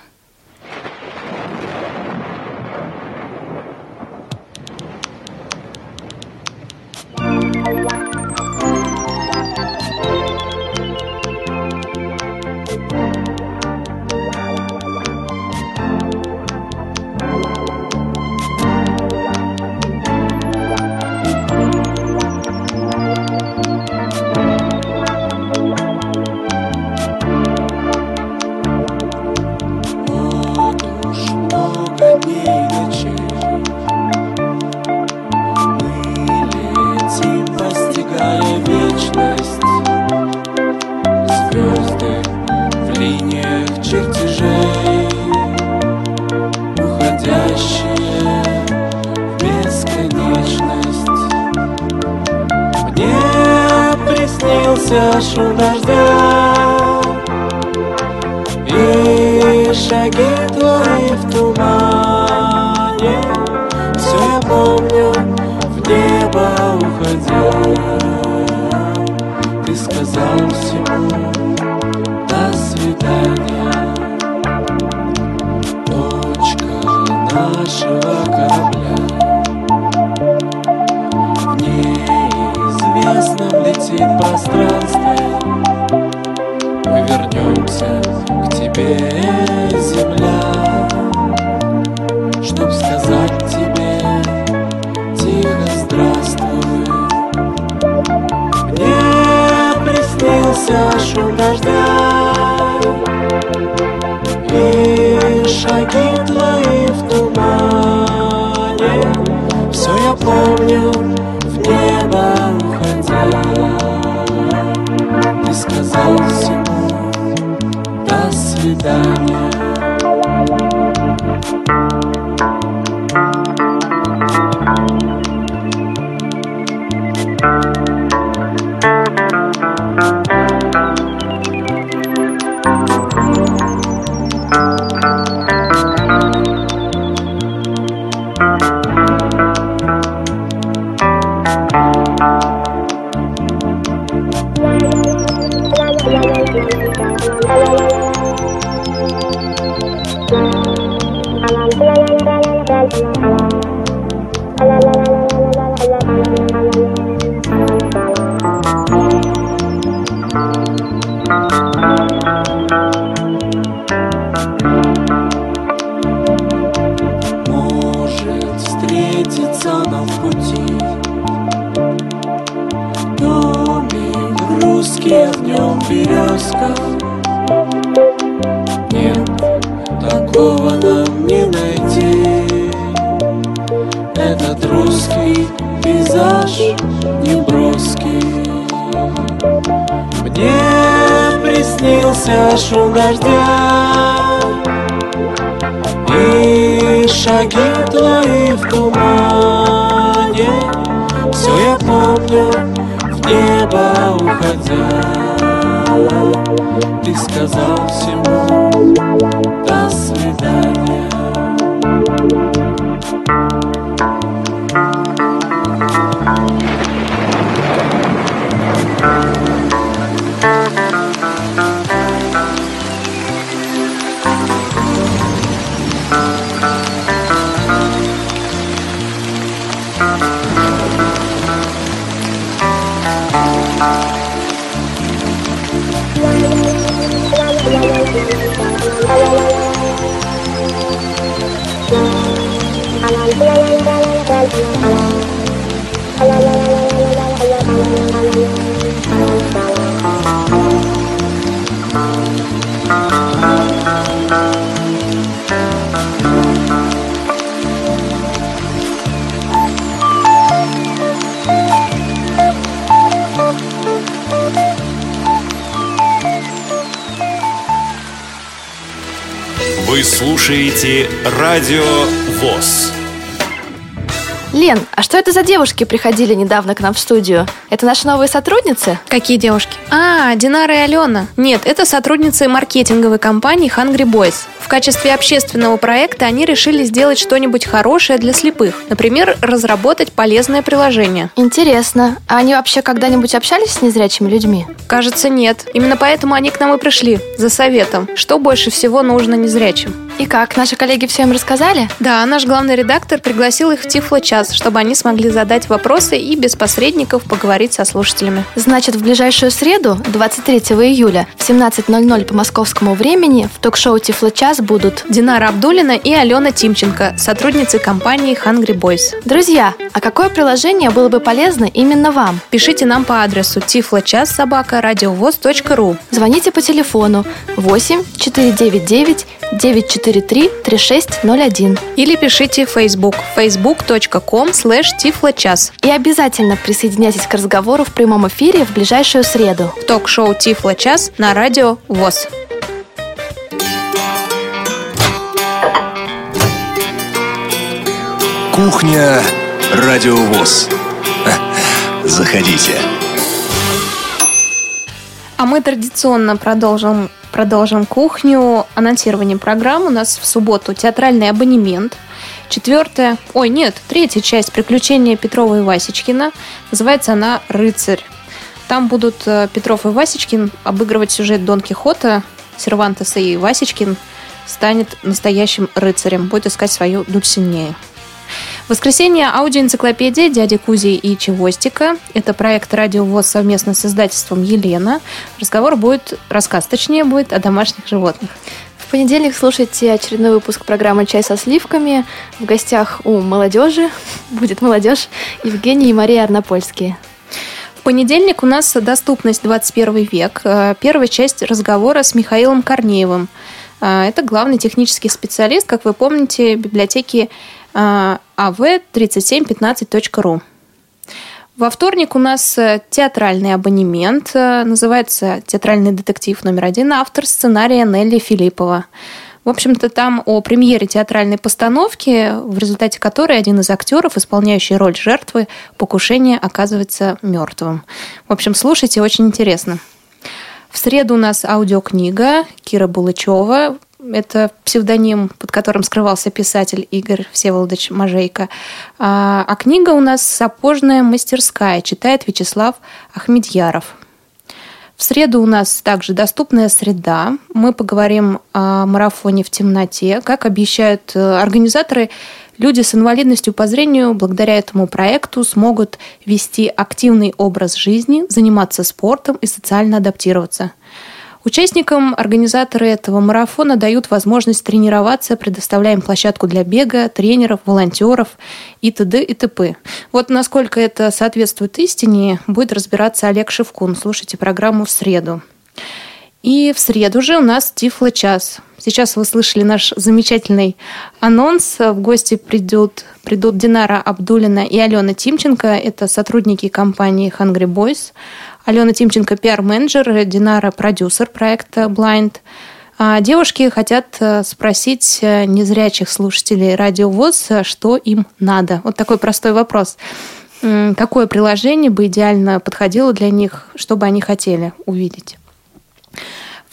Вы слушаете Радио ВОЗ. Лен, а что это за девушки приходили недавно к нам в студию? Это наши новые сотрудницы? Какие девушки? А, Динара и Алена. Нет, это сотрудницы маркетинговой компании Hungry Boys. В качестве общественного проекта они решили сделать что-нибудь хорошее для слепых. Например, разработать полезное приложение. Интересно. А они вообще когда-нибудь общались с незрячими людьми? Кажется, нет. Именно поэтому они к нам и пришли. За советом. Что больше всего нужно незрячим. И как, наши коллеги все им рассказали? Да, наш главный редактор пригласил их в Тифло-час, чтобы они смогли задать вопросы и без посредников поговорить со слушателями. Значит, в ближайшую среду, 23 июля, в 17.00 по московскому времени в ток-шоу Тифло-час будут Динара Абдулина и Алена Тимченко, сотрудницы компании Hungry Boys. Друзья, а какое приложение было бы полезно именно вам? Пишите нам по адресу ру. Звоните по телефону 8 499 943 3601 Или пишите в Facebook facebook.com slash тифлочас. и обязательно присоединяйтесь к разговору в прямом эфире в ближайшую среду. В ток-шоу Тифло-час на радио ВОЗ. Кухня Радио ВОЗ. Заходите. А мы традиционно продолжим, продолжим кухню. Анонсирование программ. У нас в субботу театральный абонемент. Четвертая, ой, нет, третья часть «Приключения Петрова и Васечкина». Называется она «Рыцарь». Там будут э, Петров и Васечкин обыгрывать сюжет Дон Кихота, Сервантеса и Васечкин станет настоящим рыцарем, будет искать свою Дульсинею. В воскресенье аудиоэнциклопедия дяди Кузи и Чевостика. Это проект «Радио ВОЗ» совместно с издательством «Елена». Разговор будет, рассказ точнее, будет о домашних животных. В понедельник слушайте очередной выпуск программы «Чай со сливками». В гостях у молодежи, будет молодежь, Евгений и Мария Арнопольские. В понедельник у нас доступность 21 век. Э, Первая часть разговора с Михаилом Корнеевым. Э, Это главный технический специалист, как вы помните, библиотеки av3715.ru. Во вторник у нас э, театральный абонемент. э, Называется «Театральный детектив номер один». Автор сценария Нелли Филиппова. В общем-то, там о премьере театральной постановки, в результате которой один из актеров, исполняющий роль жертвы покушения, оказывается мертвым. В общем, слушайте, очень интересно. В среду у нас аудиокнига Кира Булычева. Это псевдоним, под которым скрывался писатель Игорь Всеволодович Мажейко. А, а книга у нас «Сапожная мастерская», читает Вячеслав Ахмедьяров. В среду у нас также доступная среда. Мы поговорим о марафоне в темноте. Как обещают э, организаторы, люди с инвалидностью по зрению благодаря этому проекту смогут вести активный образ жизни, заниматься спортом и социально адаптироваться. Участникам организаторы этого марафона дают возможность тренироваться, предоставляя им площадку для бега, тренеров, волонтеров и т.д. и т.п. Вот насколько это соответствует истине, будет разбираться Олег Шевкун. Слушайте программу в среду. И в среду же у нас Тифло-час. Сейчас вы слышали наш замечательный анонс. В гости придут, придут Динара Абдулина и Алена Тимченко. Это сотрудники компании Hungry Boys. Алена Тимченко – пиар-менеджер, Динара – продюсер проекта Blind. А девушки хотят э, спросить э, незрячих слушателей Радио ВОЗ, э, что им надо. Вот такой простой вопрос. Какое приложение бы идеально подходило для них, что бы они хотели увидеть?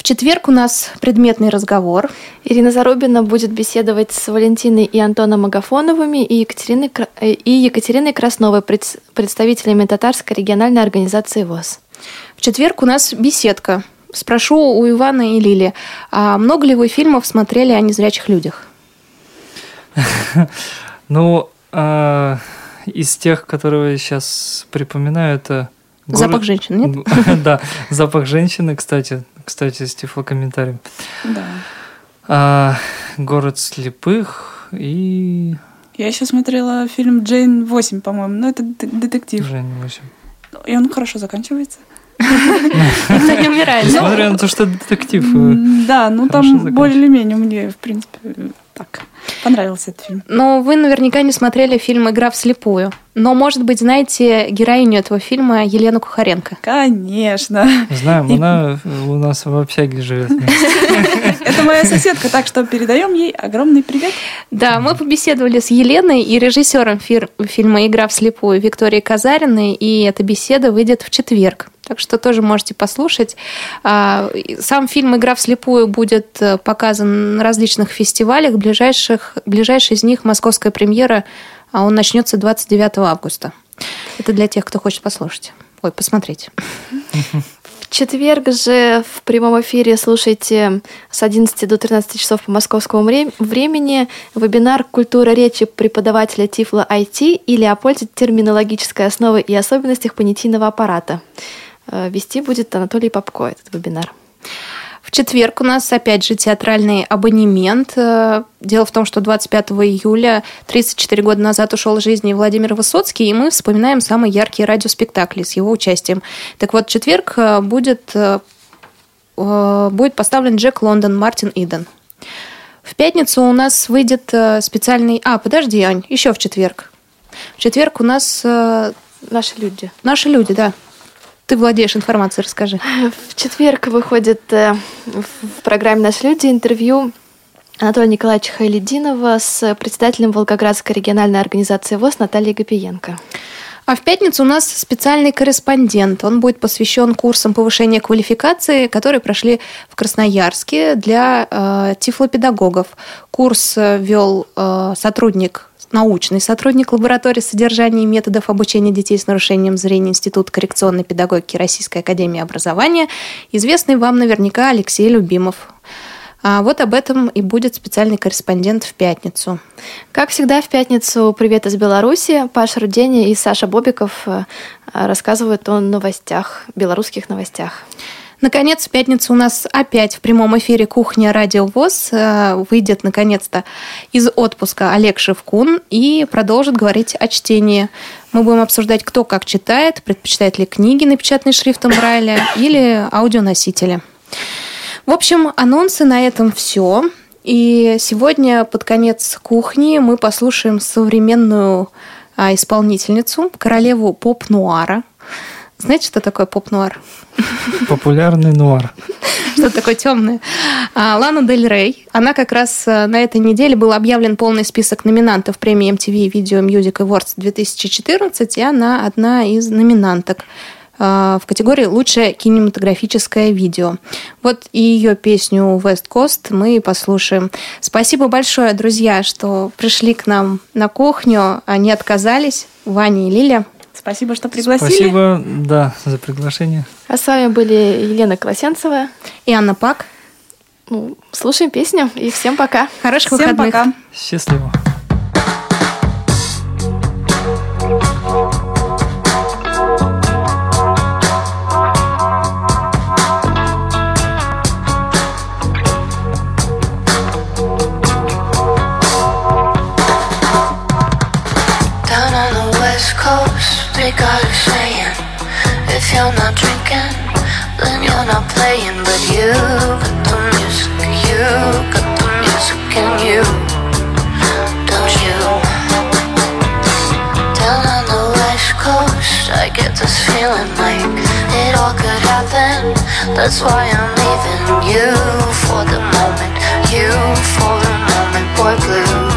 В четверг у нас предметный разговор. Ирина Зарубина будет беседовать с Валентиной и Антоном Агафоновыми и Екатериной, э, и Екатериной Красновой, пред- представителями татарской региональной организации ВОЗ. В четверг у нас беседка. Спрошу у Ивана и Лили, а много ли вы фильмов смотрели о незрячих людях? Ну, а, из тех, которые я сейчас припоминаю, это... город- Запах женщины, нет? Да, запах женщины, кстати, кстати, с тифлокомментарием. Да. А, город слепых и Я еще смотрела фильм «Джейн 8», по-моему, но это д- детектив. Жень восемь. И он хорошо заканчивается. Никто не умирает. Несмотря на то, что детектив. э, Да, ну там заканчивается. более-менее мне, в принципе, так, понравился этот фильм. Но вы наверняка не смотрели фильм «Игра вслепую». Но, может быть, знаете героиню этого фильма Елену Кухаренко? Конечно. Знаем, она у нас в общаге живет. Это моя соседка, так что передаем ей огромный привет. Да, мы побеседовали с Еленой и режиссером фир- фильма «Игра вслепую» Викторией Казариной, и эта беседа выйдет в четверг. Так что тоже можете послушать. А, Сам фильм «Игра вслепую» будет э, показан на различных фестивалях. Ближайших, ближайший из них московская премьера, а он начнется 29 августа. Это для тех, кто хочет послушать. Ой, посмотреть. В четверг же в прямом эфире слушайте с 11 до 13 часов по московскому вре- времени вебинар «Культура речи преподавателя Тифла IT» или о пользе терминологической основы и особенностях понятийного аппарата. Э, Вести будет Анатолий Попко этот вебинар. В четверг у нас опять же театральный абонемент. Э, Дело в том, что 25 июля, 34 года назад, ушел из жизни Владимир Высоцкий, и мы вспоминаем самые яркие радиоспектакли с его участием. Так вот, четверг э, будет, будет поставлен Джек Лондон, Мартин Иден. В пятницу у нас выйдет специальный... А, подожди, Ань, еще в четверг. В четверг у нас Наши люди. наши люди, да. Ты владеешь информацией, расскажи. В четверг выходит э, в программе «Наши люди» интервью Анатолия Николаевича Хайлединова с председателем Волгоградской региональной организации ВОЗ Натальей Гапиенко. А в пятницу у нас специальный корреспондент. Он будет посвящен курсам повышения квалификации, которые прошли в Красноярске для э, тифлопедагогов. Курс э, вел э, сотрудник научный сотрудник лаборатории содержания и методов обучения детей с нарушением зрения Института коррекционной педагогики Российской академии образования, известный вам наверняка Алексей Любимов. А вот об этом и будет специальный корреспондент в пятницу. Как всегда, в пятницу «Привет из Беларуси». Паша Рудени и Саша Бобиков э, рассказывают о новостях, белорусских новостях. Наконец, в пятницу у нас опять в прямом эфире «Кухня Радио ВОЗ». Э, Выйдет, наконец-то, из отпуска Олег Шевкун и продолжит говорить о чтении. Мы будем обсуждать, кто как читает, предпочитает ли книги, напечатанные шрифтом Брайля, или аудионосители. В общем, анонсы на этом все. И сегодня под конец кухни мы послушаем современную а, исполнительницу, королеву поп-нуара. Знаете, что такое поп-нуар? Популярный нуар. Что такое темное? А, Лана Дель Рей. Она как раз э, на этой неделе был объявлен полный список номинантов премии MTV Video Music Awards 2014, и она одна из номинанток э, в категории «Лучшее кинематографическое видео». Вот и ее песню «West Coast» мы послушаем. Спасибо большое, друзья, что пришли к нам на кухню. Они отказались, Ваня и Лиля. Спасибо, что пригласили. Спасибо, да, за приглашение. А с вами были Елена Колосенцева. И Анна Пак. Ну, слушаем песню и всем пока. Хороших Всем выходных. пока. Счастливо. If you're not drinking, then you're not playing But you got the music, you got the music in you Don't you? Down on the west coast, I get this feeling like It all could happen, that's why I'm leaving You for the moment, you for the moment, boy blue